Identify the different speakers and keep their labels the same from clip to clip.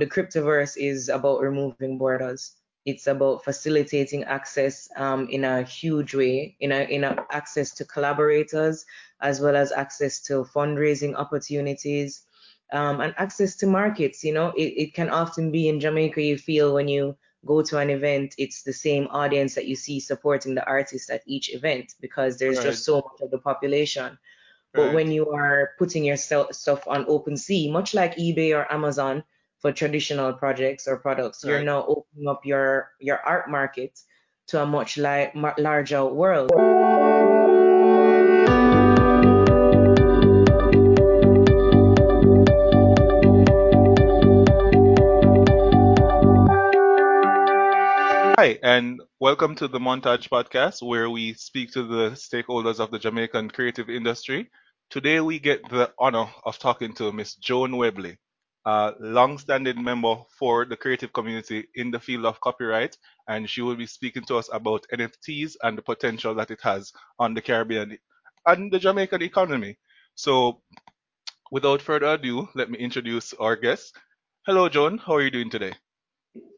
Speaker 1: The cryptoverse is about removing borders. It's about facilitating access um, in a huge way, in a, in a access to collaborators, as well as access to fundraising opportunities, um, and access to markets. You know, it, it can often be in Jamaica, you feel when you go to an event, it's the same audience that you see supporting the artist at each event because there's right. just so much of the population. But right. when you are putting your stuff on OpenSea, much like eBay or Amazon for traditional projects or products, right. you're now opening up your your art market to a much li- larger world.
Speaker 2: Hi, and welcome to the Montage Podcast, where we speak to the stakeholders of the Jamaican creative industry. Today, we get the honor of talking to Miss Joan Webley, a long-standing member for the creative community in the field of copyright, and she will be speaking to us about NFTs and the potential that it has on the Caribbean and the Jamaican economy. So, without further ado, let me introduce our guest. Hello, Joan. How are you doing today?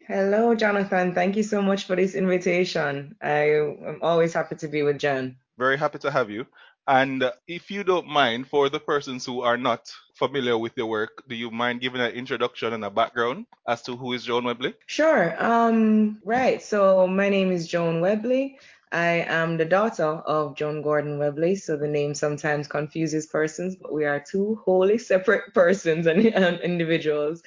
Speaker 1: Hello, Jonathan. Thank you so much for this invitation. I am always happy to be with Jen.
Speaker 2: Very happy to have you. And if you don't mind, for the persons who are not familiar with your work, do you mind giving an introduction and a background as to who is Joan Webley?
Speaker 1: Sure. Um, right. So my name is Joan Webley. I am the daughter of John Gordon Webley, so the name sometimes confuses persons, but we are two wholly separate persons and, and individuals.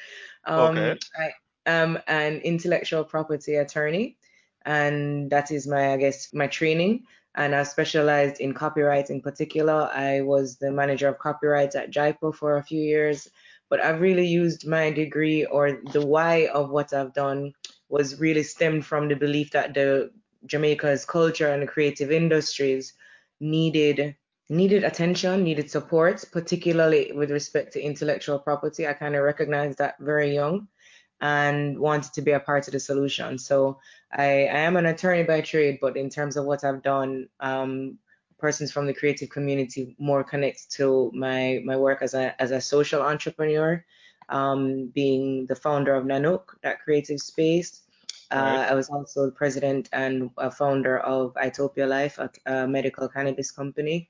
Speaker 1: Um, okay. I, am an intellectual property attorney, and that is my, I guess, my training. And I've specialized in copyright in particular. I was the manager of copyright at JIPO for a few years, but I've really used my degree or the why of what I've done was really stemmed from the belief that the Jamaica's culture and the creative industries needed needed attention, needed support, particularly with respect to intellectual property. I kind of recognized that very young and wanted to be a part of the solution. So I, I am an attorney by trade, but in terms of what I've done, um, persons from the creative community more connect to my my work as a as a social entrepreneur, um, being the founder of Nanook, that creative space. Uh, right. I was also the president and a founder of Itopia Life, a, a medical cannabis company,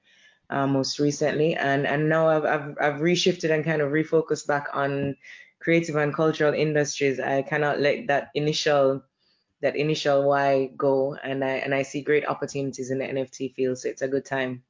Speaker 1: uh, most recently, and and now I've, I've I've reshifted and kind of refocused back on creative and cultural industries, I cannot let that initial that initial why go, and I and I see great opportunities in the NFT field. So it's a good time.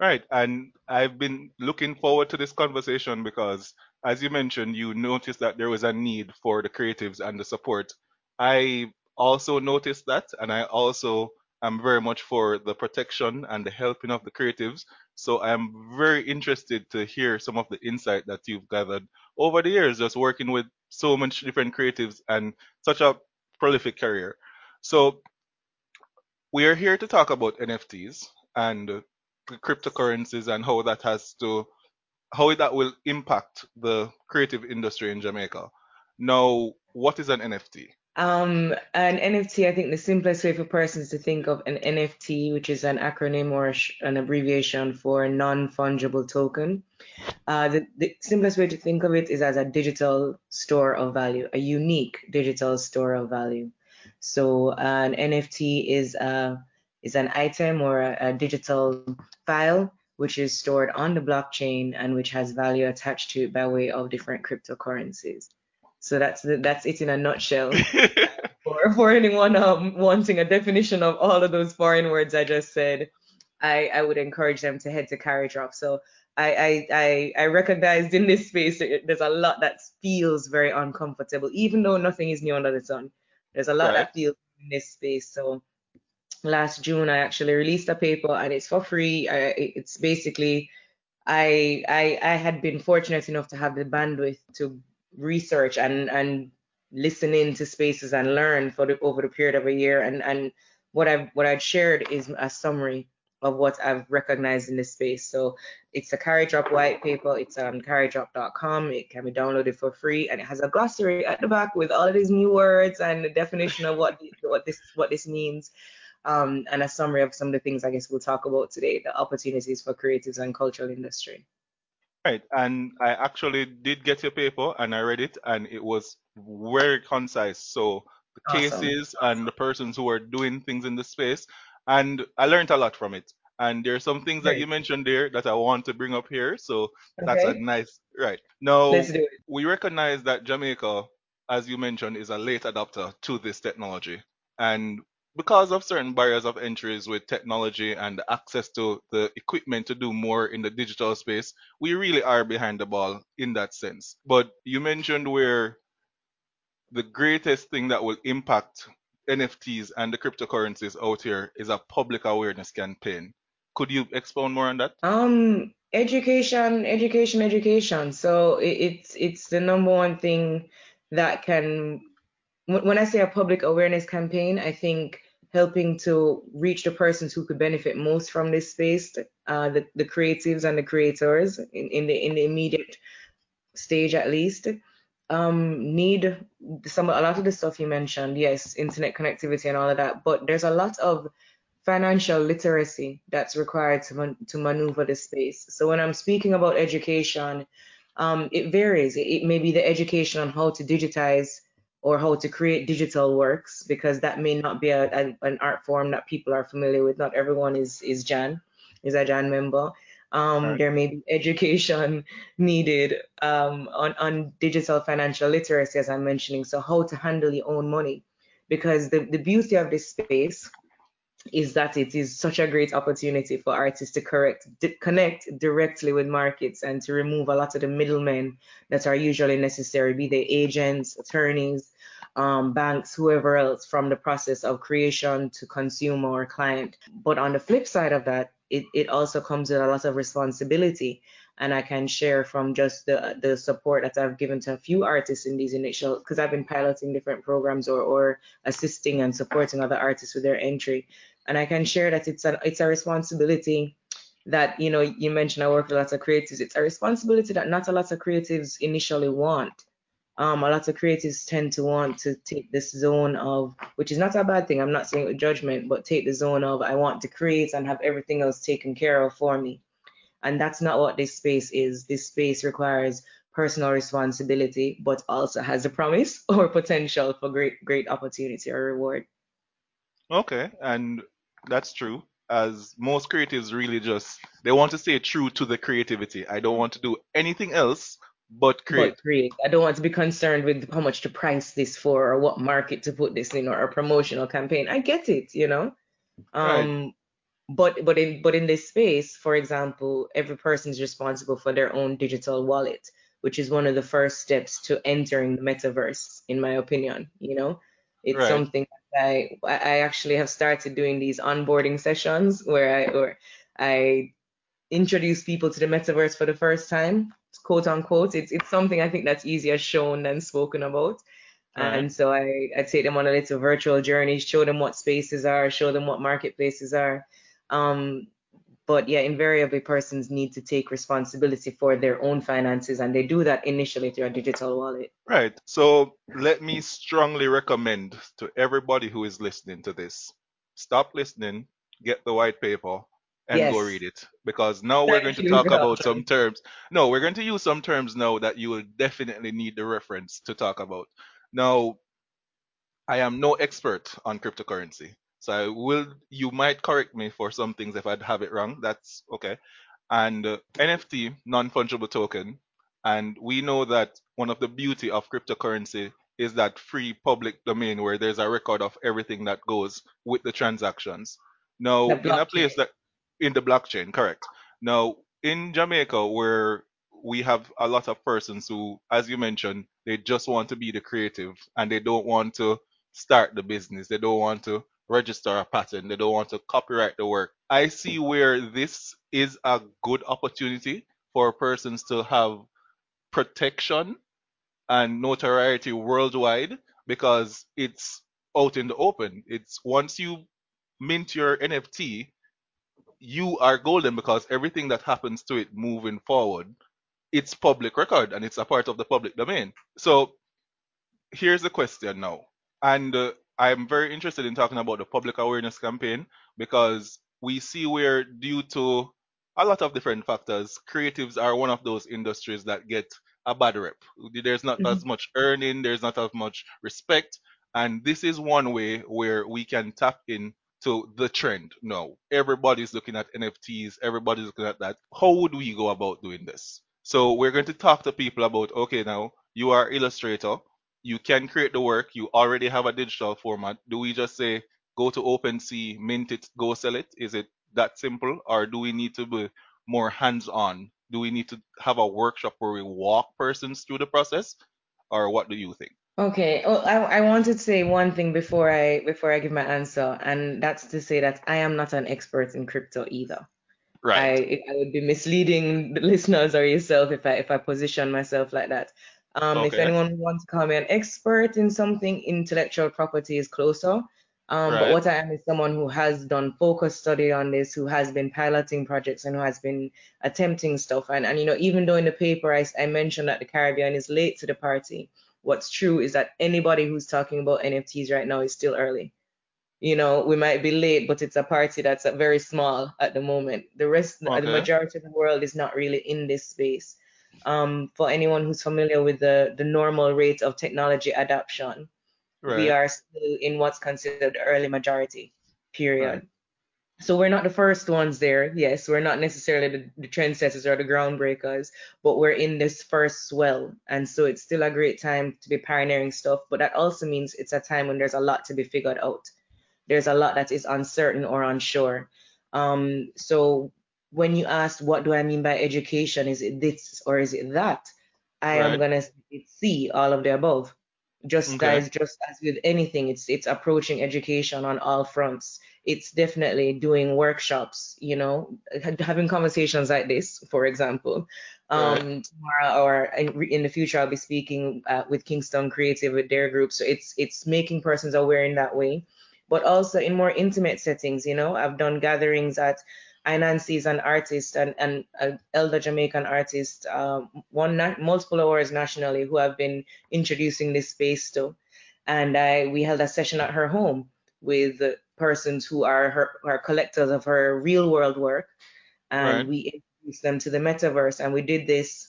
Speaker 2: Right, and I've been looking forward to this conversation because, as you mentioned, you noticed that there was a need for the creatives and the support. I also noticed that, and I also am very much for the protection and the helping of the creatives. So I'm very interested to hear some of the insight that you've gathered over the years, just working with so much different creatives and such a prolific career. So we are here to talk about NFTs and cryptocurrencies and how that has to how that will impact the creative industry in Jamaica. Now, what is an NFT?
Speaker 1: Um, an NFT, I think the simplest way for persons to think of an NFT, which is an acronym or an abbreviation for a non-fungible token. Uh, the, the simplest way to think of it is as a digital store of value, a unique digital store of value. So an NFT is a is an item or a, a digital file which is stored on the blockchain and which has value attached to it by way of different cryptocurrencies. So that's the, that's it in a nutshell. for, for anyone um, wanting a definition of all of those foreign words I just said, I, I would encourage them to head to Caridrop. So I, I, I, I recognized in this space there's a lot that feels very uncomfortable, even though nothing is new under the sun. There's a lot right. that feels in this space. So last June, I actually released a paper and it's for free. I, it's basically I, I I had been fortunate enough to have the bandwidth to research and and listen into spaces and learn for the over the period of a year and and what I've what I've shared is a summary of what I've recognized in this space. So it's a Caridrop white paper. It's on caridrop.com. It can be downloaded for free, and it has a glossary at the back with all of these new words and the definition of what what this what this means, um, and a summary of some of the things I guess we'll talk about today, the opportunities for creatives and cultural industry.
Speaker 2: Right, and I actually did get your paper and I read it, and it was very concise. So the
Speaker 1: Awesome.
Speaker 2: cases and the persons who are doing things in the space, and I learned a lot from it. And there are some things that you mentioned there that I want to bring up here. So that's a
Speaker 1: Okay.
Speaker 2: nice right.
Speaker 1: Let's
Speaker 2: Now
Speaker 1: do it.
Speaker 2: we recognize that Jamaica, as you mentioned, is a late adopter to this technology, and because of certain barriers of entries with technology and access to the equipment to do more in the digital space, we really are behind the ball in that sense. But you mentioned where the greatest thing that will impact NFTs and the cryptocurrencies out here is a public awareness campaign. Could you expound more on that?
Speaker 1: Um, education, education, education. So it's it's the number one thing that can when when I say a public awareness campaign, I think helping to reach the persons who could benefit most from this space, uh, the, the creatives and the creators in, in the in the immediate stage at least, um, need some a lot of the stuff you mentioned, yes, internet connectivity and all of that, but there's a lot of financial literacy that's required to man, to maneuver the space. So when I'm speaking about education, um, it varies. It, it may be the education on how to digitize or how to create digital works because that may not be a, a, an art form that people are familiar with. Not everyone is is Jan, is a Jan member. Um,
Speaker 2: right.
Speaker 1: there may be education needed um, on on digital financial literacy, as I'm mentioning. So how to handle your own money, because the the beauty of this space is that it is such a great opportunity for artists to correct, di- connect directly with markets and to remove a lot of the middlemen that are usually necessary, be they agents, attorneys, um, banks, whoever else, from the process of creation to consumer or client. But on the flip side of that, it, it also comes with a lot of responsibility. And I can share from just the the support that I've given to a few artists in these initial, because I've been piloting different programs or, or assisting and supporting other artists with their entry and I can share that it's a it's a responsibility that you know you mentioned I work with lots of creatives. It's a responsibility that not a lot of creatives initially want. Um, a lot of creatives tend to want to take this zone of, which is not a bad thing. I'm not saying it with judgment, but take the zone of I want to create and have everything else taken care of for me. And that's not what this space is. This space requires personal responsibility, but also has a promise or potential for great great opportunity or reward.
Speaker 2: Okay, and that's true. As most creatives really just they want to stay true to the creativity. I don't want to do anything else but create.
Speaker 1: but create. I don't want to be concerned with how much to price this for or what market to put this in or a promotional campaign. I get it, you know.
Speaker 2: Right,
Speaker 1: Um, but but in but in this space, for example, every person is responsible for their own digital wallet, which is one of the first steps to entering the metaverse, in my opinion. You know, it's
Speaker 2: right,
Speaker 1: something that I I actually have started doing these onboarding sessions where I or I introduce people to the metaverse for the first time, quote unquote. It's it's something I think that's easier shown than spoken about.
Speaker 2: right.
Speaker 1: And so I, I take them on a little virtual journey, show them what spaces are, show them what marketplaces are. Um, but yeah, invariably persons need to take responsibility for their own finances, and they do that initially through a digital wallet.
Speaker 2: Right. So let me strongly recommend to everybody who is listening to this stop listening, get the white paper, and go read it. Because now we're going to talk about some terms. No, we're going to use some terms now that you will definitely need the reference to talk about. Now, I am no expert on cryptocurrency. So I will, you might correct me for some things if I'd have it wrong. That's okay and uh, NFT, non-fungible token. And we know that one of the beauty of cryptocurrency is that free public domain where there's a record of everything that goes with the transactions.
Speaker 1: The
Speaker 2: Now, in a place that in the blockchain, correct. Now, in Jamaica, where we have a lot of persons who, as you mentioned, they just want to be the creative and they don't want to start the business. They don't want to register a patent. They don't want to copyright the work. I see where this is a good opportunity for persons to have protection and notoriety worldwide because it's out in the open. It's once you mint your NFT, you are golden because everything that happens to it moving forward, it's public record and it's a part of the public domain. So here's the question now. And uh, I'm very interested in talking about the public awareness campaign because we see where, due to a lot of different factors, creatives are one of those industries that get a bad rep. There's not
Speaker 1: Mhm.
Speaker 2: as much earning, there's not as much respect. And this is one way where we can tap in to the trend now. Everybody's looking at NFTs, everybody's looking at that. How would we go about doing this? So we're going to talk to people about okay, now you are illustrator, you can create the work, you already have a digital format. Do we just say go to OpenSea, mint it, go sell it? Is it that simple? Or do we need to be more hands on? Do we need to have a workshop where we walk persons through the process? Or what do you think?
Speaker 1: Okay. Well, I I wanted to say one thing before I before I give my answer, and that's to say that I am not an expert in crypto either.
Speaker 2: Right.
Speaker 1: I I would be misleading the listeners or yourself if I if I position myself like that. Um, if anyone wants to call me an expert in something, intellectual property is closer. Um, but what I am is someone who has done focus study on this, who has been piloting projects and who has been attempting stuff. And and you know, even though in the paper I, I mentioned that the Caribbean is late to the party, what's true is that anybody who's talking about NFTs right now is still early you know, we might be late, but it's a party that's very small at the moment. The rest, the majority of the world is not really in this space. Um, for anyone who's familiar with the, the normal rate of technology adoption, we are still in what's considered early majority
Speaker 2: Right.
Speaker 1: So we're not the first ones there. Yes, we're not necessarily the, the trendsetters or the groundbreakers, but we're in this first swell. And so it's still a great time to be pioneering stuff. But that also means it's a time when there's a lot to be figured out there's a lot that is uncertain or unsure. Um, so when you ask, what do I mean by education? Is it this or is it that? I am gonna see all of the above. Just
Speaker 2: Okay.
Speaker 1: as just as with anything, it's it's approaching education on all fronts. It's definitely doing workshops, you know, having conversations like this, for example.
Speaker 2: Right.
Speaker 1: Um, tomorrow or in, in the future, I'll be speaking uh, with Kingston Creative with their group. So it's it's making persons aware in that way but also in more intimate settings. You know, I've done gatherings at Inancy is an artist and an elder Jamaican artist, um, won na- multiple awards nationally, who have been introducing this space to. And I we held a session at her home with persons who are her are collectors of her real world work, and
Speaker 2: Right.
Speaker 1: we introduced them to the metaverse. And we did this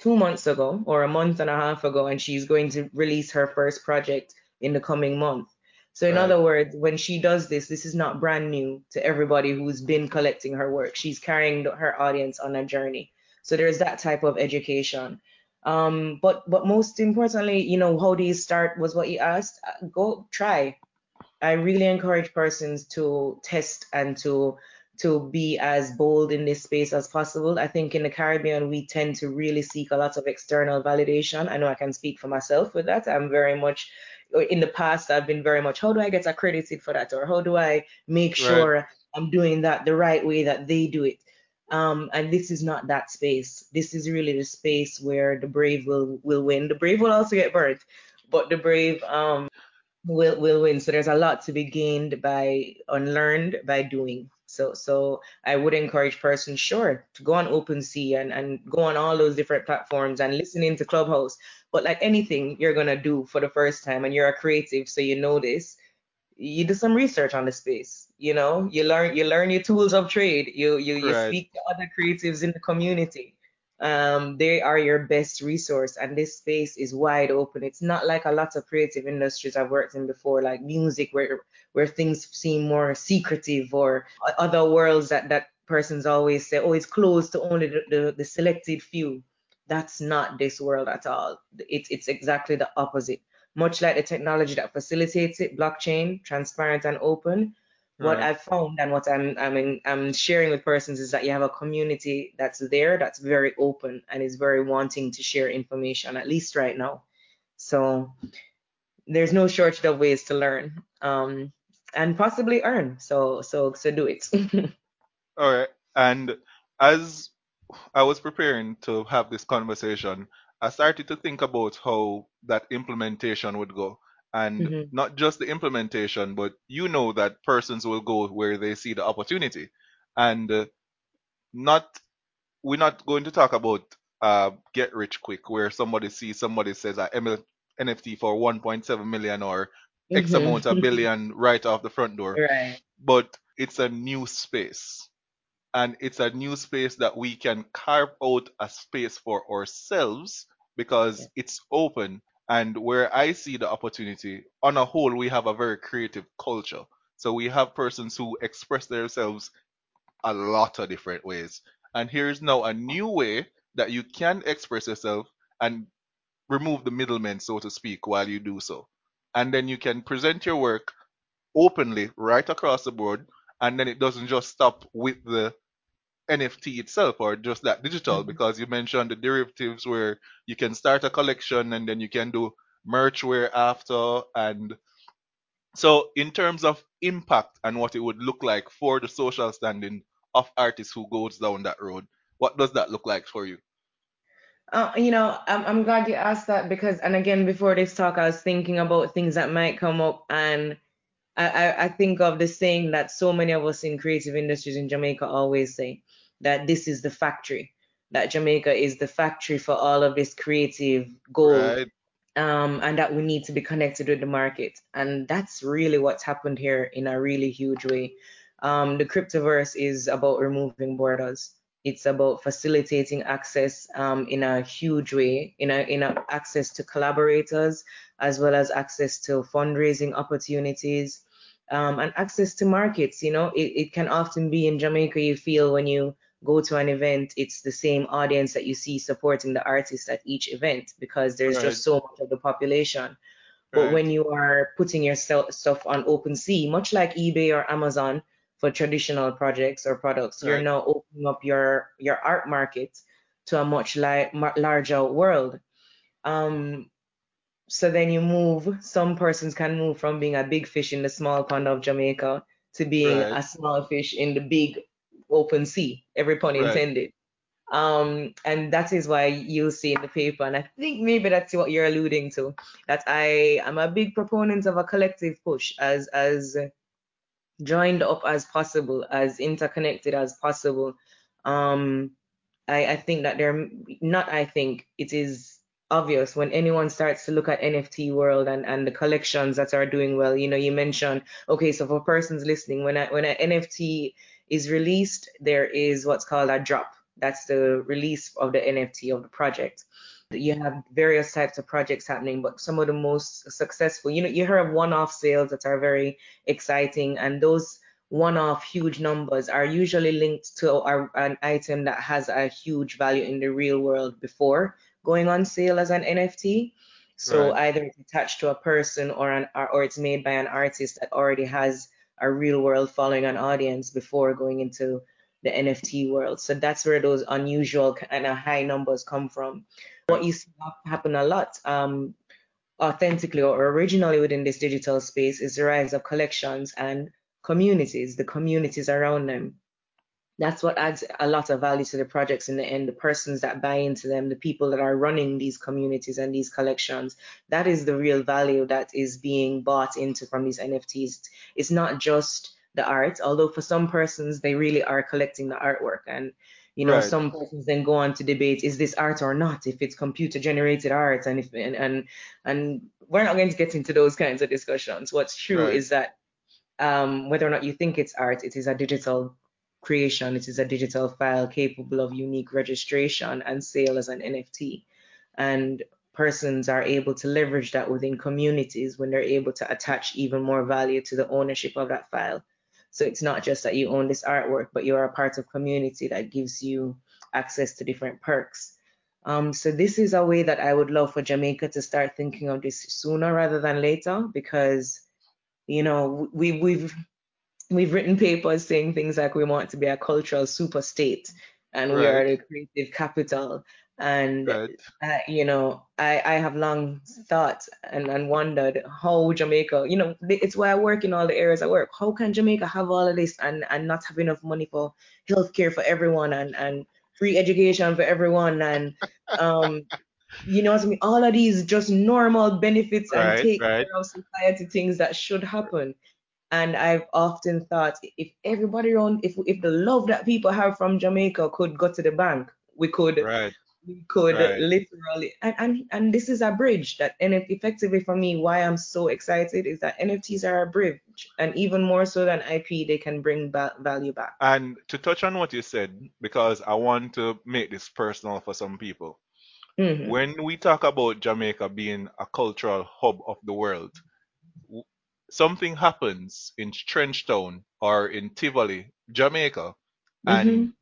Speaker 1: two months ago or a month and a half ago, and she's going to release her first project in the coming month. So, in
Speaker 2: Right.
Speaker 1: other words, when she does this, this is not brand new to everybody who's been collecting her work. She's carrying her audience on a journey. So, there's that type of education. Um, but but most importantly, you know, how do you start was what you asked. Uh, go try. I really encourage persons to test and to to be as bold in this space as possible. I think in the Caribbean we tend to really seek a lot of external validation. I know I can speak for myself with that. I'm very much in the past I've been very much how do I get accredited for that or how do I make
Speaker 2: Right.
Speaker 1: sure I'm doing that the right way that they do it. Um, and this is not that space. This is really the space where the brave will will win. The brave will also get burned, but the brave um will will win. So there's a lot to be gained by unlearned by doing. So so I would encourage persons, sure, to go on OpenSea and, and go on all those different platforms and listen into Clubhouse. But like anything you're gonna do for the first time and you're a creative, so you know this, you do some research on the space. You know, you learn you learn your tools of trade. You you you
Speaker 2: Right.
Speaker 1: speak to other creatives in the community. Um, they are your best resource, and this space is wide open. It's not like a lot of creative industries I've worked in before, like music, where where things seem more secretive, or other worlds that that persons always say, oh, it's closed to only the, the, the selected few. That's not this world at all. It's it's exactly the opposite much like the technology that facilitates it, blockchain, transparent and open. What
Speaker 2: Right.
Speaker 1: I've found and what I'm I'm I'm sharing with persons is that you have a community that's there, that's very open and is very wanting to share information, at least right now. So there's no shortage of ways to learn, um, and possibly earn. So so so do it.
Speaker 2: All right. And as I was preparing to have this conversation, I started to think about how that implementation would go. And
Speaker 1: Mhm.
Speaker 2: not just the implementation, but you know that persons will go where they see the opportunity. And uh, not we're not going to talk about uh, get rich quick, where somebody sees somebody says a ML NFT for 1.7 million or X amount of
Speaker 1: Mhm.
Speaker 2: billion right off the front door,
Speaker 1: Right.
Speaker 2: but it's a new space and it's a new space that we can carve out a space for ourselves because
Speaker 1: Yeah.
Speaker 2: it's open and where i see the opportunity on a whole we have a very creative culture. So we have persons who express themselves a lot of different ways. And here's now a new way that you can express yourself and remove the middlemen so to speak while you do so. And then you can present your work openly right across the board. And then it doesn't just stop with the NFT itself or just that digital
Speaker 1: Mhm.
Speaker 2: because you mentioned the derivatives where you can start a collection and then you can do merch wear after and so in terms of impact and what it would look like for the social standing of artists who goes down that road what does that look like for you
Speaker 1: Uh, you know, I'm I'm glad you asked that because, and again, before this talk, I was thinking about things that might come up, and I, I, I think of the saying that so many of us in creative industries in Jamaica always say that this is the factory, that Jamaica is the factory for all of this creative gold,
Speaker 2: right
Speaker 1: um, and that we need to be connected with the market. And that's really what's happened here in a really huge way. Um, the cryptoverse is about removing borders. It's about facilitating access um, in a huge way, in a in a access to collaborators as well as access to fundraising opportunities um, and access to markets. You know, it, it can often be in Jamaica, you feel when you go to an event, it's the same audience that you see supporting the artist at each event because there's
Speaker 2: right
Speaker 1: just so much of the population. But
Speaker 2: right
Speaker 1: when you are putting your stuff on OpenSea, much like eBay or Amazon for traditional projects or products, you're now opening up your your art market to a much li- larger world. Um, so then you move, some persons can move from being a big fish in the small pond of Jamaica to being
Speaker 2: right
Speaker 1: a small fish in the big open sea, every pun
Speaker 2: right
Speaker 1: intended. Um, and that is why you'll see in the paper, and I think maybe that's what you're alluding to, that I am a big proponent of a collective push as as joined up as possible, as interconnected as possible. Um, I, I think that they're not, I think it is obvious when anyone starts to look at NFT world and, and the collections that are doing well. You know, you mentioned, okay, so for persons listening, when I, when an NFT is released, there is what's called a drop. That's the release of the NFT of the project. You have various types of projects happening, but some of the most successful, you know, you hear of one-off sales that are very exciting, and those one-off huge numbers are usually linked to a, an item that has a huge value in the real world before going on sale as an NFT. So
Speaker 2: right
Speaker 1: either it's attached to a person or an or it's made by an artist that already has a real world following an audience before going into the NFT world. So that's where those unusual kind of high numbers come from. What you see happen a lot um, authentically or originally within this digital space is the rise of collections and communities, the communities around them. That's what adds a lot of value to the projects in the end, the persons that buy into them, the people that are running these communities and these collections. That is the real value that is being bought into from these NFTs. It's not just the art, although for some persons they really are collecting the artwork. And you know,
Speaker 2: right
Speaker 1: some persons then go on to debate is this art or not, if it's computer generated art, and if and and, and we're not going to get into those kinds of discussions. What's true
Speaker 2: right
Speaker 1: is that um, whether or not you think it's art, it is a digital creation. It is a digital file capable of unique registration and sale as an NFT. And persons are able to leverage that within communities when they're able to attach even more value to the ownership of that file. So it's not just that you own this artwork, but you are a part of community that gives you access to different perks. Um, so this is a way that I would love for Jamaica to start thinking of this sooner rather than later, because you know we we've we've written papers saying things like we want to be a cultural super state and we are
Speaker 2: right
Speaker 1: the creative capital. And,
Speaker 2: right
Speaker 1: uh, you know, I, I have long thought and, and wondered how Jamaica, you know, it's why I work in all the areas I work. How can Jamaica have all of this and, and not have enough money for healthcare for everyone and, and free education for everyone and, um, you know what I mean? All of these just normal benefits and take
Speaker 2: right
Speaker 1: care of society things that should happen. And I've often thought if everybody around, if if the love that people have from Jamaica could go to the bank, we could
Speaker 2: right
Speaker 1: we could
Speaker 2: Right.
Speaker 1: literally and, and and this is a bridge that and effectively for me why i'm so excited is that nfts are a bridge and even more so than ip they can bring ba- value back
Speaker 2: And to touch on what you said, because I want to make this personal for some people.
Speaker 1: hmm
Speaker 2: When we talk about Jamaica being a cultural hub of the world, something happens in Trenchtown or in Tivoli, Jamaica, and
Speaker 1: hmm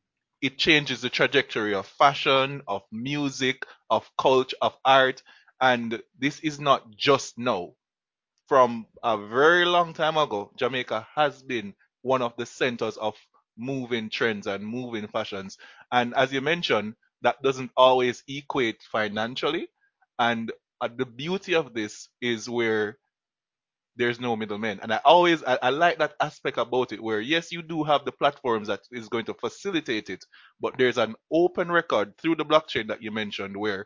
Speaker 2: it changes the trajectory of fashion, of music, of culture, of art. And this is not just now. From a very long time ago, Jamaica has been one of the centers of moving trends and moving fashions. And as you mentioned, that doesn't always equate financially. And uh, the beauty of this is where there's no middlemen. And I always I, I like that aspect about it where yes, you do have the platforms that is going to facilitate it, but there's an open record through the blockchain that you mentioned where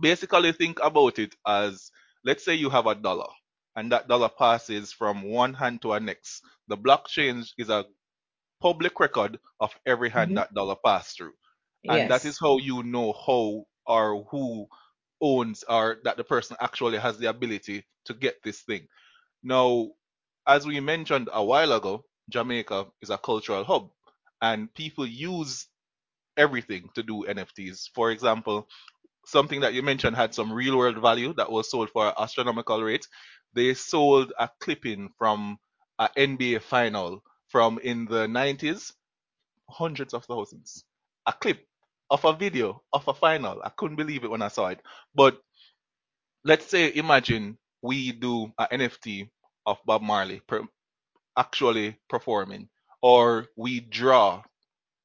Speaker 2: basically think about it as let's say you have a dollar and that dollar passes from one hand to a next. The blockchain is a public record of every hand
Speaker 1: hmm
Speaker 2: that dollar passed through. And that is how you know how or who owns or that the person actually has the ability to get this thing. Now, as we mentioned a while ago, Jamaica is a cultural hub and people use everything to do NFTs. For example, something that you mentioned had some real world value that was sold for astronomical rates. They sold a clipping from an NBA final from in the 90s, hundreds of thousands. A clip of a video of a final. I couldn't believe it when I saw it. But let's say, imagine we do an NFT of Bob Marley per, actually performing, or we draw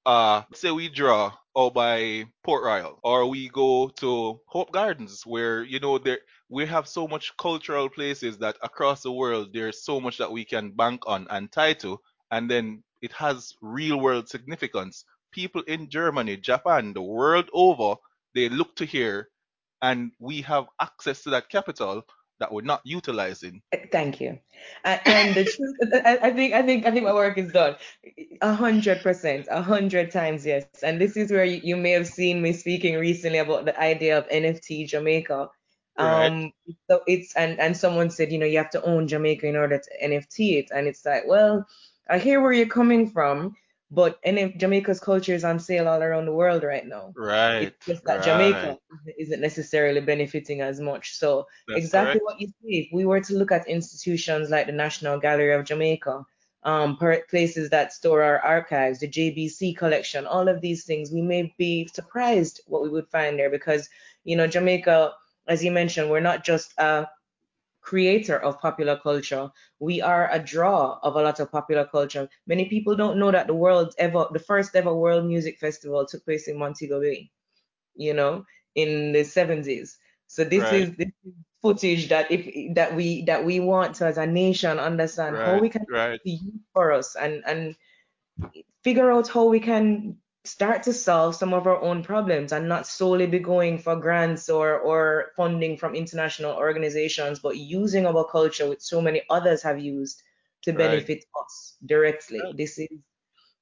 Speaker 2: uh say we draw or by Port Royal or we go to Hope Gardens where you know there we have so much cultural places that across the world there's so much that we can bank on and tie to and then it has real world significance. People in Germany, Japan, the world over, they look to here and we have access to that capital that we're not utilizing.
Speaker 1: Uh, thank you. And, and the truth, uh, I, I think, I think, I think my work is done. A hundred percent, a hundred times, yes. And this is where you, you may have seen me speaking recently about the idea of NFT Jamaica.
Speaker 2: Right,
Speaker 1: Um, so it's and and someone said, you know, you have to own Jamaica in order to NFT it, and it's like, well, I hear where you're coming from, but NF, Jamaica's culture is on sale all around the world right now.
Speaker 2: right,
Speaker 1: It's just that
Speaker 2: right.
Speaker 1: Jamaica isn't necessarily benefiting as much. So
Speaker 2: That's
Speaker 1: exactly
Speaker 2: correct.
Speaker 1: what you say. If we were to look at institutions like the National Gallery of Jamaica, um, places that store our archives, the JBC collection, all of these things, we may be surprised what we would find there because, you know, Jamaica, as you mentioned, we're not just a creator of popular culture. We are a draw of a lot of popular culture. Many people don't know that the world ever, the first ever World Music Festival took place in Montego Bay you know, in the 70s. So this
Speaker 2: Right,
Speaker 1: is this is footage that if that we that we want to as a nation understand how we can
Speaker 2: right.
Speaker 1: use for us and and figure out how we can start to solve some of our own problems and not solely be going for grants or or funding from international organizations, but using our culture which so many others have used to
Speaker 2: Right.
Speaker 1: benefit us directly.
Speaker 2: Right.
Speaker 1: This is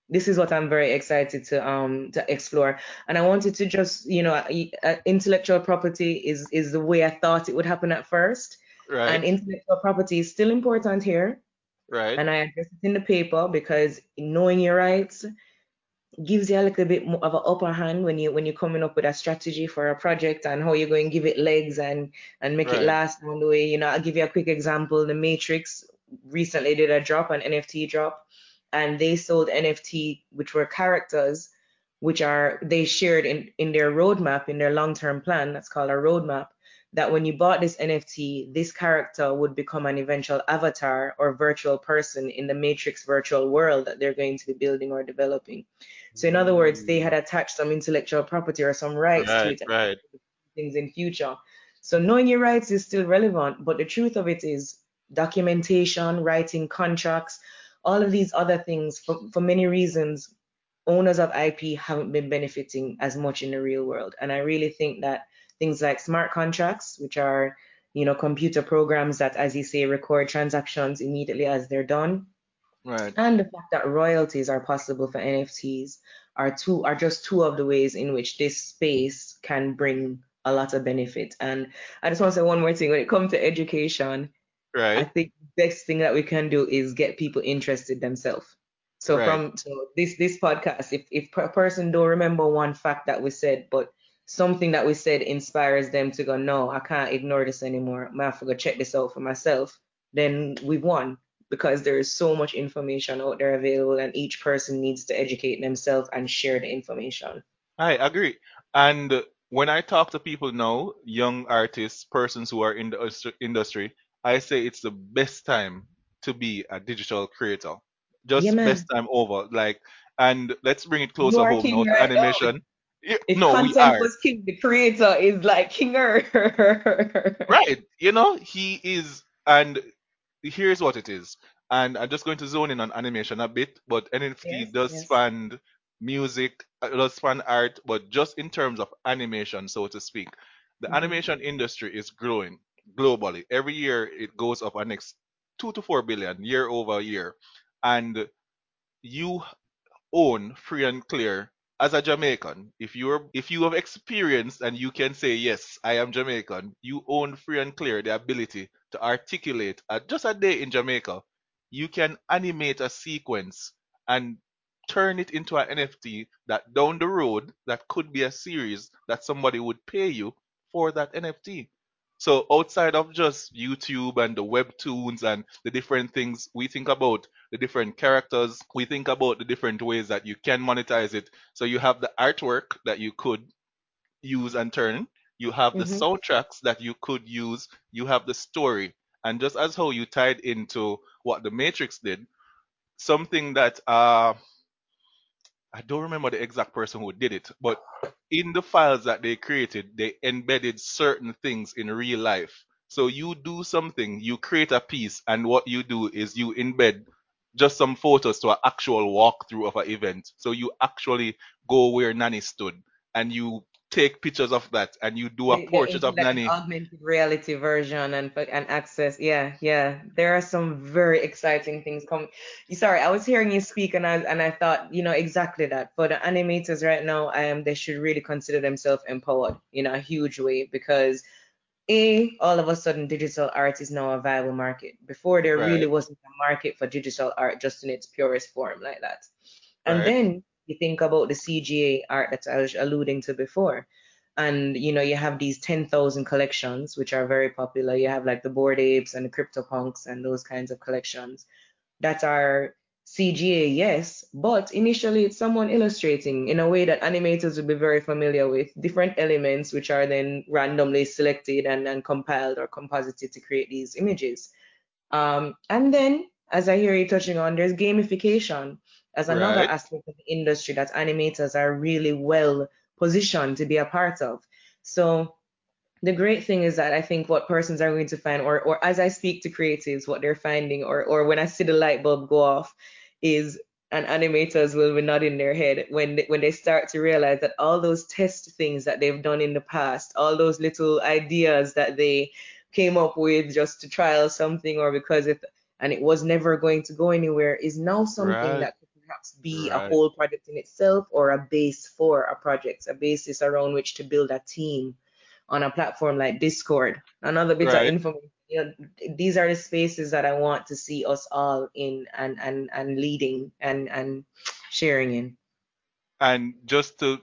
Speaker 1: this is what I'm very excited to um to explore. And I wanted to just, you know, uh, intellectual property is is the way I thought it would happen at first. And intellectual property is still important here.
Speaker 2: Right.
Speaker 1: And I address it in the paper because knowing your rights gives you a little bit more of an upper hand when you when you're coming up with a strategy for a project and how you're going to give it legs and and make it last along the way. You know, I'll give you a quick example. The Matrix recently did a drop, an NFT drop, and they sold NFT, which were characters, which are they shared in in their roadmap, in their long-term plan. That's called a roadmap. That when you bought this NFT, this character would become an eventual avatar or virtual person in the Matrix virtual world that they're going to be building or developing. So in other words, they had mm. attached some intellectual property or some rights to it
Speaker 2: Right.
Speaker 1: things in future. So knowing your rights is still relevant, but the truth of it is documentation, writing contracts, all of these other things, for, for many reasons, owners of IP haven't been benefiting as much in the real world. And I really think that things like smart contracts, which are, you know, computer programs that, as you say, record transactions immediately as they're done,
Speaker 2: Right.
Speaker 1: And the fact that royalties are possible for NFTs are two are just two of the ways in which this space can bring a lot of benefit. And I just want to say one more thing. When it comes to education,
Speaker 2: Right.
Speaker 1: I think the best thing that we can do is get people interested themselves. So
Speaker 2: Right.
Speaker 1: from so this this podcast, if if a person don't remember one fact that we said, but something that we said inspires them to go, no, I can't ignore this anymore. I have to go check this out for myself. Then we've won because there is so much information out there available, and each person needs to educate themselves and share the information.
Speaker 2: I agree. And when I talk to people now, young artists, persons who are in the industry, I say it's the best time to be a digital creator.
Speaker 1: Yeah,
Speaker 2: Just best time over. Like, and let's bring it closer home now to
Speaker 1: right
Speaker 2: animation.
Speaker 1: If
Speaker 2: No, we are.
Speaker 1: was king, the creator is like kinger.
Speaker 2: Right. You know, he is, and here's what it is. And I'm just going to zone in on animation a bit, but NFT
Speaker 1: Yes,
Speaker 2: does
Speaker 1: yes.
Speaker 2: span music, uh, does span art, but just in terms of animation, so to speak, the
Speaker 1: hmm
Speaker 2: animation industry is growing globally. Every year it goes up an next two to four billion year over year. And you own free and clear as a Jamaican, if you're if you have experienced and you can say yes, I am Jamaican, you own free and clear the ability to articulate uh, just a day in Jamaica. You can animate a sequence and turn it into an NFT that down the road that could be a series that somebody would pay you for that NFT. So outside of just YouTube and the webtoons and the different things we think about the different characters. We think about the different ways that you can monetize it. So you have the artwork that you could use and turn. You have the
Speaker 1: hmm
Speaker 2: soundtracks that you could use. You have the story. And just as how you tied into what the Matrix did, something that uh I don't remember the exact person who did it, but in the files that they created, they embedded certain things in real life. So you do something, you create a piece, and what you do is you embed just some photos to an actual walkthrough of an event. So you actually go where Nanny stood and you take pictures of that and you do a portrait of
Speaker 1: like an
Speaker 2: Nanny.
Speaker 1: augmented reality version and and access. Yeah, yeah. There are some very exciting things coming. Sorry, I was hearing you speak and I and I thought, you know, exactly that. For the animators right now, um, they should really consider themselves empowered in a huge way because A, all of a sudden digital art is now a viable market. Before there really wasn't a market for digital art just in its purest form like that. And
Speaker 2: right,
Speaker 1: then you think about the CGA art that I was alluding to before. And you know, you have these 10,000 collections, which are very popular. You have like the Bored Apes and the CryptoPunks and those kinds of collections that are CGA, yes, but initially it's someone illustrating in a way that animators would be very familiar with, different elements which are then randomly selected and, and compiled or composited to create these images. Um, and then, as I hear you touching on, there's gamification as another
Speaker 2: right.
Speaker 1: aspect of the industry that animators are really well positioned to be a part of. So the great thing is that I think what persons are going to find, or or as I speak to creatives, what they're finding, or or when I see the light bulb go off, is and animators will be nodding their head when they, when they start to realize that all those test things that they've done in the past, all those little ideas that they came up with just to trial something or because it and it was never going to go anywhere, is now something
Speaker 2: Right,
Speaker 1: that could perhaps be a whole project in itself or a base for a project, a basis around which to build a team on a platform like Discord. Another bit of
Speaker 2: right.
Speaker 1: information. You know, these are the spaces that I want to see us all in and and and leading and and sharing in.
Speaker 2: And just to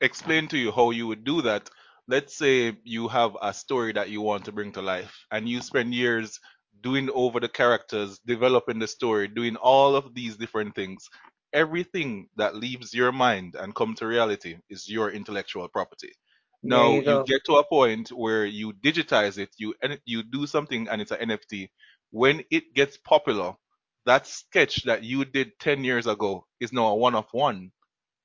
Speaker 2: explain to you how you would do that, let's say you have a story that you want to bring to life and you spend years doing over the characters, developing the story, doing all of these different things. Everything that leaves your mind and come to reality is your intellectual property. Now
Speaker 1: you
Speaker 2: you get to a point where you digitize it, you you do something and it's an NFT. When it gets popular, that sketch that you did 10 years ago is now a one of one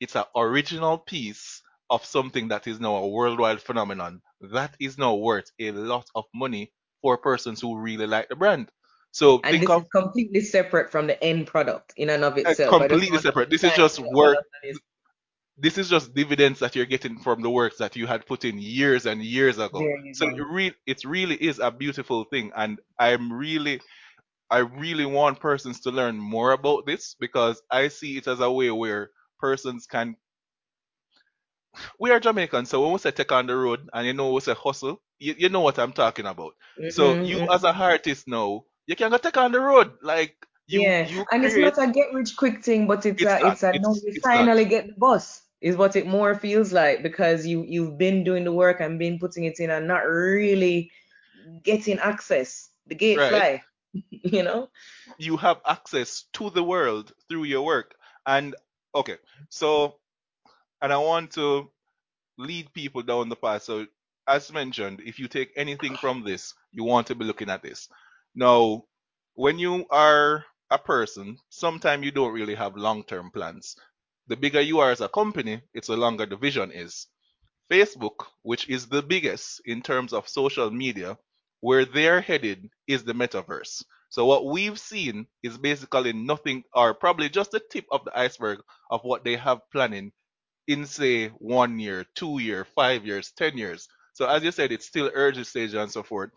Speaker 2: it's an original piece of something that is now a worldwide phenomenon. That is now worth a lot of money for persons who really like the brand. So
Speaker 1: And
Speaker 2: think of
Speaker 1: completely separate from the end product in and of
Speaker 2: uh,
Speaker 1: itself.
Speaker 2: Completely separate. This is just work.
Speaker 1: this.
Speaker 2: Is just dividends that you're getting from the works that you had put in years and years ago. So it re- it really is a beautiful thing, and I'm really I really want persons to learn more about this because I see it as a way where persons can. We are Jamaicans, so when we say take on the road and you know we say hustle, you, you know what I'm talking about. So
Speaker 1: Mm-hmm,
Speaker 2: you
Speaker 1: mm-hmm.
Speaker 2: as a artist now, you can go take on the road. Like you
Speaker 1: Yeah,
Speaker 2: you
Speaker 1: and it's
Speaker 2: create
Speaker 1: not a get rich quick thing, but it's
Speaker 2: it's
Speaker 1: a
Speaker 2: not.
Speaker 1: it's a no,
Speaker 2: It's
Speaker 1: you
Speaker 2: it's not.
Speaker 1: finally get the bus is what it more feels like because you you've been doing the work and been putting it in and not really getting access. The gate
Speaker 2: Right?
Speaker 1: fly, you know?
Speaker 2: You have access to the world through your work. And okay, so and I want to lead people down the path. So, as mentioned, if you take anything from this, you want to be looking at this. Now, when you are a person, sometimes you don't really have long term plans. The bigger you are as a company, it's the longer the vision is. Facebook, which is the biggest in terms of social media, where they're headed is the metaverse. So what we've seen is basically nothing or probably just the tip of the iceberg of what they have planning in say one year, two year, five years, ten years. So as you said, it's still early stage and so forth.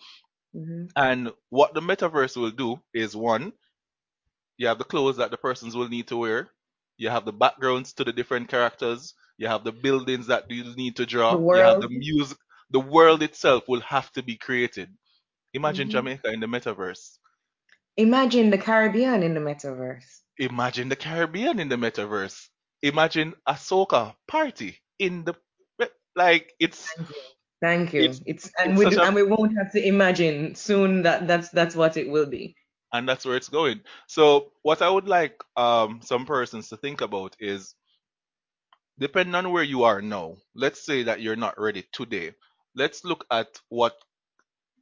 Speaker 1: hmm
Speaker 2: And what the metaverse will do is one, you have the clothes that the persons will need to wear, you have the backgrounds to the different characters, you have the buildings that you need to draw, you have the music. The world itself will have to be created. Imagine
Speaker 1: hmm
Speaker 2: Jamaica in the metaverse.
Speaker 1: Imagine the Caribbean in the metaverse.
Speaker 2: Imagine the Caribbean in the metaverse. Imagine a soca party in the like it's
Speaker 1: Thank you.
Speaker 2: It's
Speaker 1: It's and
Speaker 2: it's
Speaker 1: we do
Speaker 2: a
Speaker 1: and we won't have to imagine soon that that's that's what it will be.
Speaker 2: and that's where it's going. So what I would like um some persons to think about is depending on where you are now. Let's say that you're not ready today. Let's look at what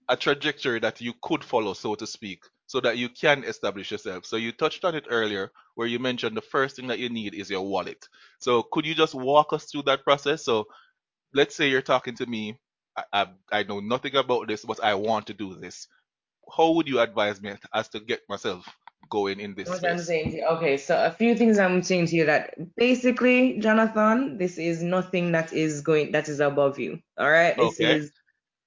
Speaker 2: a trajectory that you could follow, so to speak, so that you can establish yourself. So you touched on it earlier, where you mentioned the first thing that you need is your wallet. So could you just walk us through that process? So let's say you're talking to me. I, I, I know nothing about this, but I want to do this. How would you advise me as to get myself going in this
Speaker 1: What I'm saying to you, okay, so a few things I'm saying to you that basically, Jonathan, this is nothing that is going that is above you. All right, this
Speaker 2: Okay,
Speaker 1: is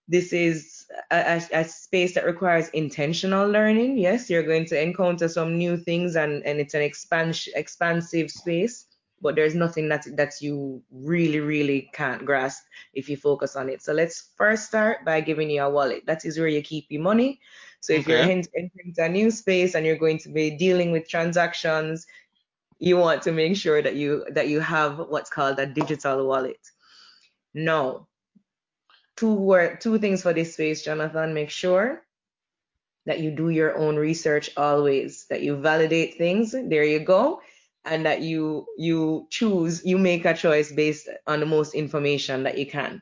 Speaker 1: this is a, a, a space that requires intentional learning. Yes, you're going to encounter some new things and, and it's an expans- expansive space, but there's nothing that that you really, really can't grasp if you focus on it. So let's first start by giving you a wallet. That is where you keep your money. So if you're entering into a new space and you're going to be dealing with transactions, you want to make sure that you that you have what's called a digital wallet. No, two word two things for this space, Jonathan. Make sure that you do your own research always, that you validate things. There you go. And that you you choose, you make a choice based on the most information that you can.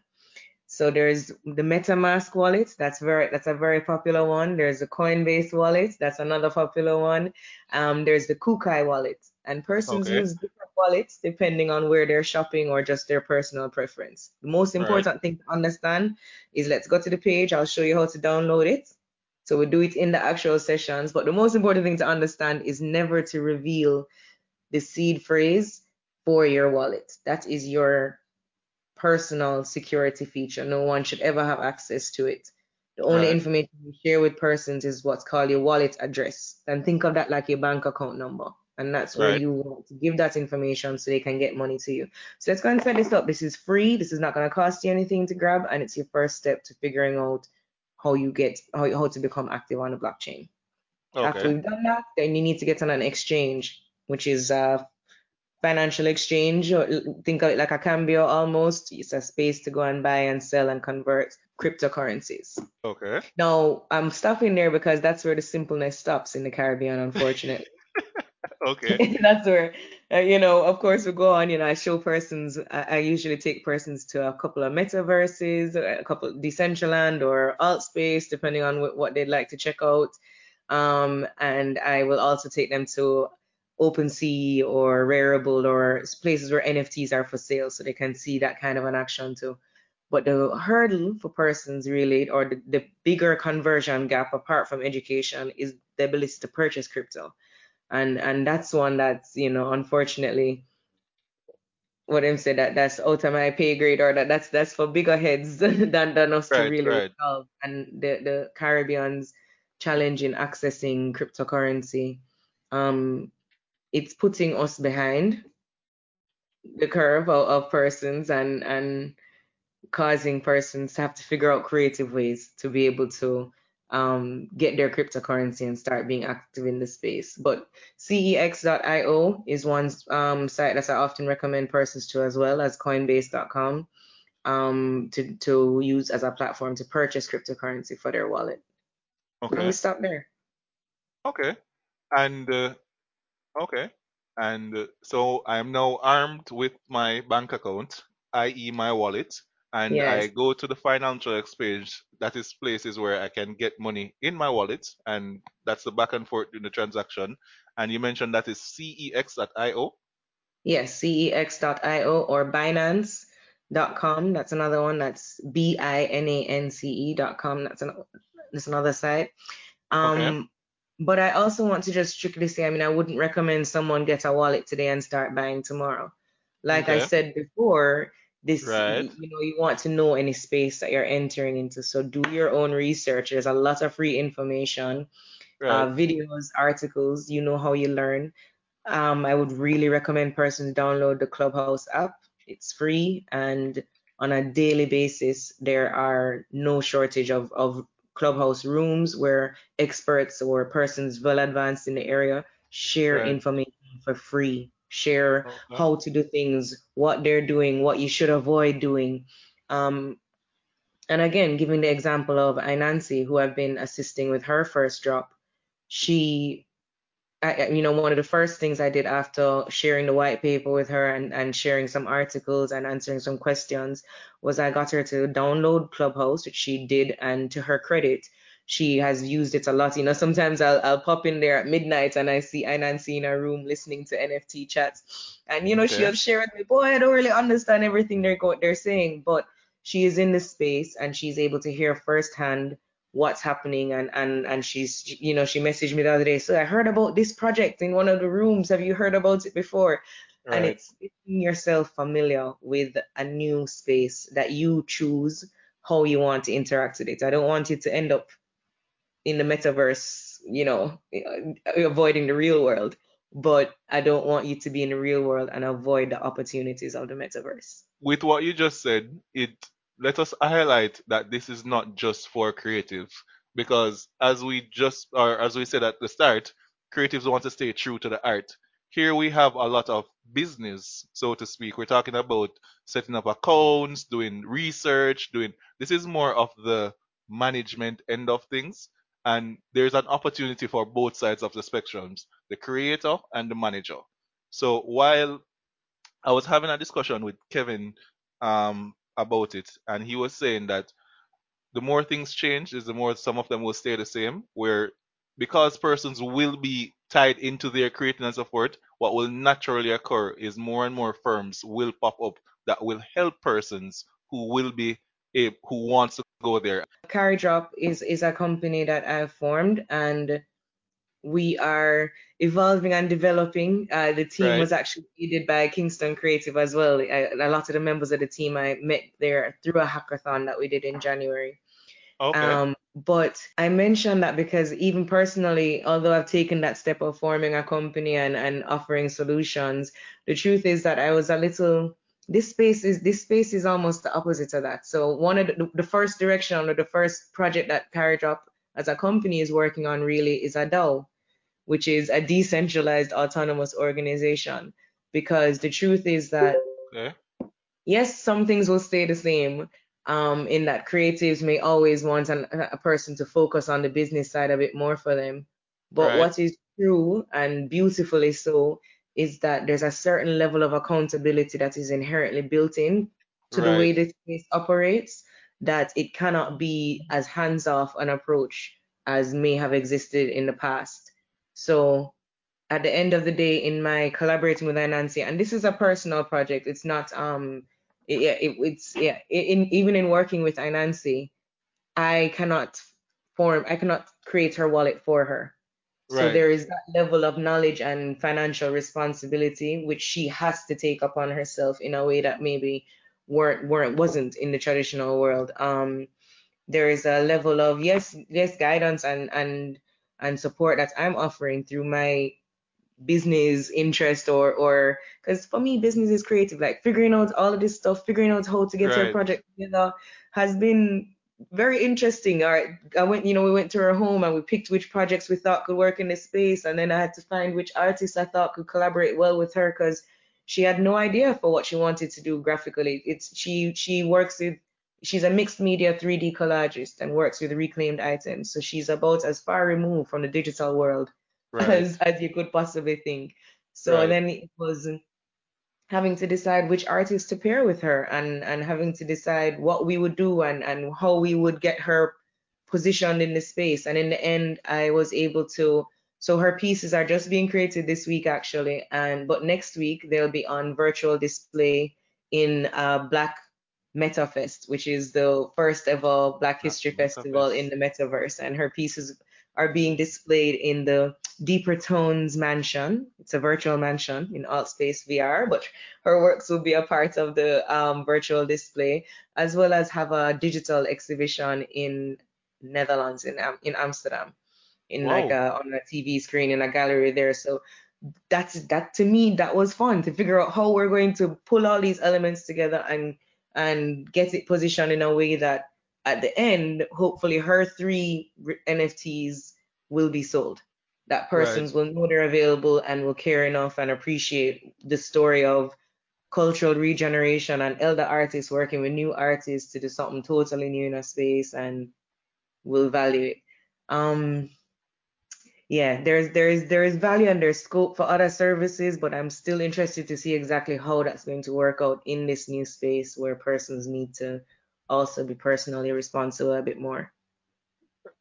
Speaker 1: So there's the MetaMask wallet. That's very that's a very popular one. There's the Coinbase wallet. That's another popular one. Um, there's the Kukai wallet. And persons
Speaker 2: okay,
Speaker 1: use different wallets depending on where they're shopping or just their personal preference. The most
Speaker 2: right,
Speaker 1: important thing to understand is let's go to the page. I'll show you how to download it. So we do it in the actual sessions. But the most important thing to understand is never to reveal the seed phrase for your wallet. That is your personal security feature. No one should ever have access to it. The only
Speaker 2: right,
Speaker 1: information you share with persons is what's called your wallet address. And think of that like your bank account number. And that's where
Speaker 2: right,
Speaker 1: you want to give that information so they can get money to you. So let's go and set this up. This is free. This is not going to cost you anything to grab. And it's your first step to figuring out how you get how, how to become active on the blockchain.
Speaker 2: Okay.
Speaker 1: After we've done that, then you need to get on an exchange, which is a financial exchange. Or think of it like a Cambio almost. It's a space to go and buy and sell and convert cryptocurrencies.
Speaker 2: okay,
Speaker 1: Now, I'm stopping there because that's where the simpleness stops in the Caribbean, unfortunately.
Speaker 2: okay,
Speaker 1: that's where, uh, you know, of course, we go on, you know, I show persons, I, I usually take persons to a couple of metaverses, a couple of Decentraland or Altspace, depending on what, what they'd like to check out. Um, and I will also take them to OpenSea or Rarible or places where NFTs are for sale so they can see that kind of an action too. But the hurdle for persons really, or the, the bigger conversion gap apart from education, is the ability to purchase crypto. And and that's one that's, you know, unfortunately, what him said that that's out of my pay grade or that that's that's for bigger heads than than us to really
Speaker 2: right,
Speaker 1: resolve. And the the Caribbeans challenge in accessing cryptocurrency. Um, it's putting us behind the curve of, of persons and and causing persons to have to figure out creative ways to be able to um, get their cryptocurrency and start being active in the space. But cex.io is one um, site that I often recommend persons to as well as coinbase.com um, to, to use as a platform to purchase cryptocurrency for their wallet. Okay. Let me stop there.
Speaker 2: Okay. And uh, okay. And uh, so I'm now armed with my bank account, i.e., my wallet, and yes. I go to the financial exchange. That is places where I can get money in my wallet, and that's the back and forth in the transaction. And you mentioned that is cex.io.
Speaker 1: Yes, cex.io or Binance.com. That's another one. That's B I N A N C E.com. That's an that's another site. Um. But I also want to just strictly say, I mean, I wouldn't recommend someone get a wallet today and start buying tomorrow. Like okay. I said before, this right. you know you want to know any space that you're entering into so do your own research there's a lot of free information uh, right. uh, videos articles you know how you learn um, i would really recommend persons download the clubhouse app it's free and on a daily basis there are no shortage of, of clubhouse rooms where experts or persons well advanced in the area share right. information for free share okay. how to do things, what they're doing, what you should avoid doing. Um, and again, giving the example of Inancy, who I've been assisting with her first drop, she I, you know, one of the first things I did after sharing the white paper with her and, and sharing some articles and answering some questions was I got her to download Clubhouse, which she did, and to her credit, she has used it a lot. You know, sometimes I'll, I'll pop in there at midnight and I see Nancy in her room listening to NFT chats. And, you know, okay. she'll share with me, boy, I don't really understand everything they're, go- they're saying, but she is in the space and she's able to hear firsthand what's happening and and and she's you know she messaged me the other day so i heard about this project in one of the rooms. Have you heard about it before? Right. and it's making yourself familiar with a new space that you choose how you want to interact with it. I don't want you to end up in the metaverse you know uh, avoiding the real world but i don't want you to be in the real world and avoid the opportunities of the metaverse.
Speaker 2: With what you just said it let us highlight that this is not just for creatives because as we just or as we said at the start creatives want to stay true to the art. Here we have a lot of business so to speak. We're talking about setting up accounts doing research doing this is more of the management end of things and there's an opportunity for both sides of the spectrums the creator and the manager. So while i was having a discussion with kevin um, about it, and he was saying that the more things change, is the more some of them will stay the same. Where because persons will be tied into their creating and support, what will naturally occur is more and more firms will pop up that will help persons who will be a, who wants to go there.
Speaker 1: Caridrop is is a company that I've formed and we are evolving and developing. Uh, the team right. was actually aided by Kingston Creative as well. I, a lot of the members of the team I met there through a hackathon that we did in January. Okay. Um, but I mentioned that because even personally, although I've taken that step of forming a company and, and offering solutions, the truth is that I was a little this space is this space is almost the opposite of that. So one of the, the first direction or the first project that Caridrop as a company is working on really is a DAO which is a decentralized autonomous organization. Because the truth is that, okay. yes, some things will stay the same, um, in that creatives may always want an, a person to focus on the business side a bit more for them. But right. what is true and beautifully so is that there's a certain level of accountability that is inherently built in to right. the way this space operates that it cannot be as hands off an approach as may have existed in the past. So at the end of the day, in my collaborating with Nancy, and this is a personal project, it's not um yeah it, it's yeah in even in working with Nancy, I cannot form I cannot create her wallet for her. Right. So there is that level of knowledge and financial responsibility which she has to take upon herself in a way that maybe weren't weren't wasn't in the traditional world. Um there is a level of yes, yes, guidance and and and support that I'm offering through my business interest or or because for me business is creative. Like figuring out all of this stuff figuring out how to get your
Speaker 2: Right.
Speaker 1: project together has been very interesting. All right i went you know we went to her home and we picked which projects we thought could work in this space and then i had to find which artists i thought could collaborate well with her because she had no idea for what she wanted to do graphically. It's she she works with she's a mixed media 3d collagist and works with reclaimed items so she's about as far removed from the digital world
Speaker 2: Right.
Speaker 1: as as you could possibly think. So
Speaker 2: Right.
Speaker 1: then it was having to decide which artist to pair with her and and having to decide what we would do and and how we would get her positioned in the space. And in the end, I was able to. So her pieces are just being created this week actually, and but next week they'll be on virtual display in uh, Black MetaFest, which is the first ever Black History Festival in the metaverse. And her pieces are being displayed in the Deeper Tones Mansion. It's a virtual mansion in Altspace VR, but her works will be a part of the um, virtual display, as well as have a digital exhibition in Netherlands in in Amsterdam in like a on a TV screen in a gallery there. So that's that to me that was fun to figure out how we're going to pull all these elements together and and get it positioned in a way that at the end hopefully her three NFTs will be sold that
Speaker 2: Right.
Speaker 1: persons will know they're available and will care enough and appreciate the story of cultural regeneration and elder artists working with new artists to do something totally new in a space and will value it um yeah, there's there's there is value and there's scope for other services, but I'm still interested to see exactly how that's going to work out in this new space where persons need to also be personally responsible a bit more.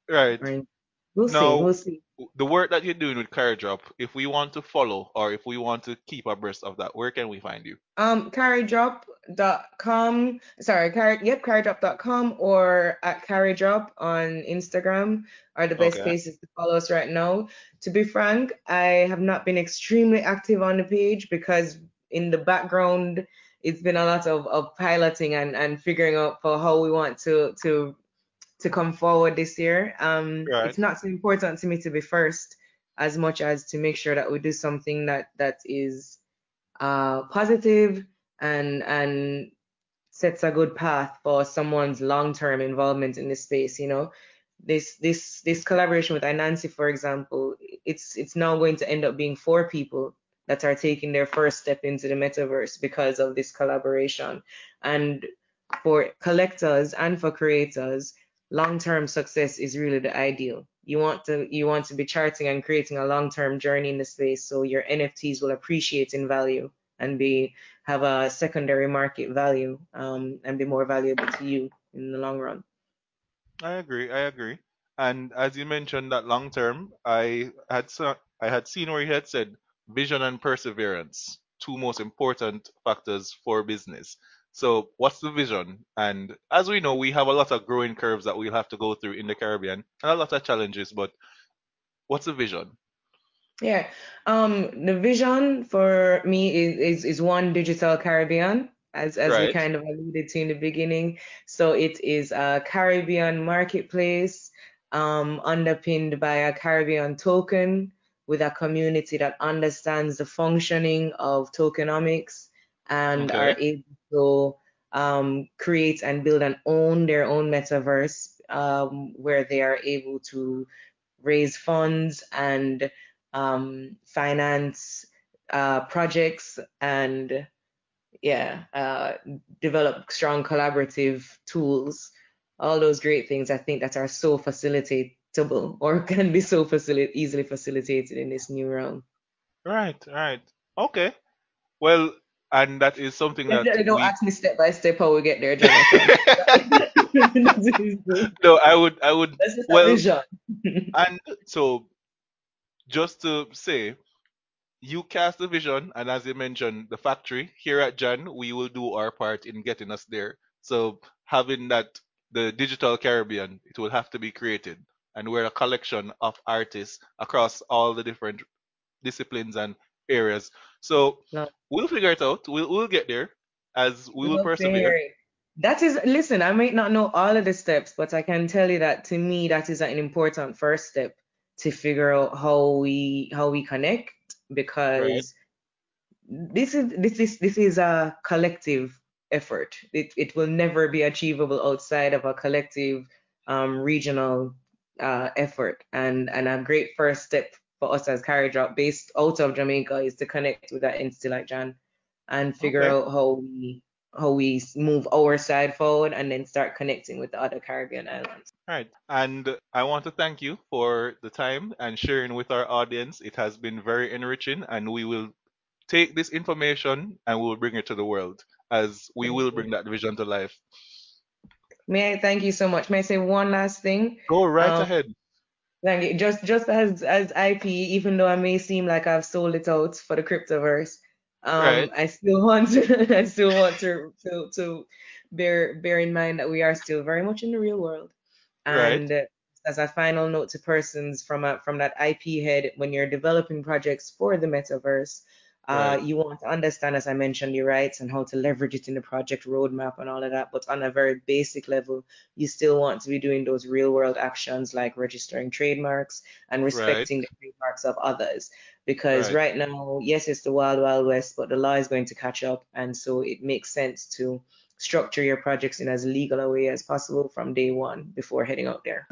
Speaker 2: Right.
Speaker 1: Right. We'll see, we'll see.
Speaker 2: the work that you're doing with Caridrop, if we want to follow or if we want to keep abreast of that, where can we find you?
Speaker 1: Um, caridrop.com, sorry, carry, yep, caridrop.com or at caridrop on Instagram are the best
Speaker 2: Okay.
Speaker 1: places to follow us right now. To be frank, I have not been extremely active on the page because in the background, it's been a lot of, of piloting and, and figuring out for how we want to to to come forward this year. Um,
Speaker 2: Right.
Speaker 1: it's not so important to me to be first as much as to make sure that we do something that that is uh, positive and and sets a good path for someone's long-term involvement in this space. You know, this this this collaboration with Anansi, for example, it's it's now going to end up being four people that are taking their first step into the metaverse because of this collaboration. And for collectors and for creators, long-term success is really the ideal. You want to you want to be charting and creating a long-term journey in the space so your NFTs will appreciate in value and be have a secondary market value um, and be more valuable to you in the long run.
Speaker 2: I agree. I agree. And as you mentioned that long term, I had I had seen where you had said vision and perseverance, two most important factors for business. So, what's the vision? And as we know, we have a lot of growing curves that we'll have to go through in the Caribbean and a lot of challenges, but what's the vision?
Speaker 1: Yeah. Um, the vision for me is, is is one digital Caribbean, as as we kind of alluded to in the beginning. So it is a Caribbean marketplace, um, underpinned by a Caribbean token with a community that understands the functioning of tokenomics and are able to um, create and build and own their own metaverse, um, where they are able to raise funds and um, finance uh, projects and yeah, uh, develop strong collaborative tools. All those great things I think that are so facilitatable or can be so facil- easily facilitated in this new realm.
Speaker 2: Right. Right. Okay. Well, and that is something that
Speaker 1: Definitely don't
Speaker 2: we
Speaker 1: ask me step by step how we get there, Jonathan.
Speaker 2: No, I would I would
Speaker 1: just a
Speaker 2: well
Speaker 1: vision.
Speaker 2: and so just to say you cast the vision, and as you mentioned, the factory here at Jan, we will do our part in getting us there. So having that the digital Caribbean, it will have to be created, and we're a collection of artists across all the different disciplines and areas. So
Speaker 1: Love,
Speaker 2: we'll figure it out. We'll we'll get there as we will
Speaker 1: to
Speaker 2: persevere.
Speaker 1: That is, listen, I might not know all of the steps, but I can tell you that to me, that is an important first step to figure out how we how we connect
Speaker 2: Right.
Speaker 1: because this is this is this is a collective effort. It it will never be achievable outside of a collective um, regional uh, effort. And and a great first step for us as Caridrop, based out of Jamaica, is to connect with that entity like Jan and figure
Speaker 2: Okay.
Speaker 1: out how we how we move our side forward and then start connecting with the other Caribbean islands.
Speaker 2: All right. And I want to thank you for the time and sharing with our audience. It has been very enriching, and we will take this information and we will bring it to the world as we will bring that vision to life.
Speaker 1: May I thank you so much. May I say one last thing?
Speaker 2: Go right
Speaker 1: Um,
Speaker 2: ahead.
Speaker 1: Thank you. Just just as as IP, even though I may seem like I've sold it out for the cryptoverse,
Speaker 2: Right.
Speaker 1: um, I still want to I still want to to to bear bear in mind that we are still very much in the real world.
Speaker 2: Right.
Speaker 1: And uh, as a final note to persons from a, from that IP head, when you're developing projects for the metaverse, uh, you want to understand, as I mentioned, your rights and how to leverage it in the project roadmap and all of that. But on a very basic level, you still want to be doing those real world actions like registering trademarks and
Speaker 2: Right.
Speaker 1: respecting the trademarks of others. Because
Speaker 2: Right.
Speaker 1: right now, yes, it's the wild, wild west, but the law is going to catch up. And so it makes sense to structure your projects in as legal a way as possible from day one before heading out there.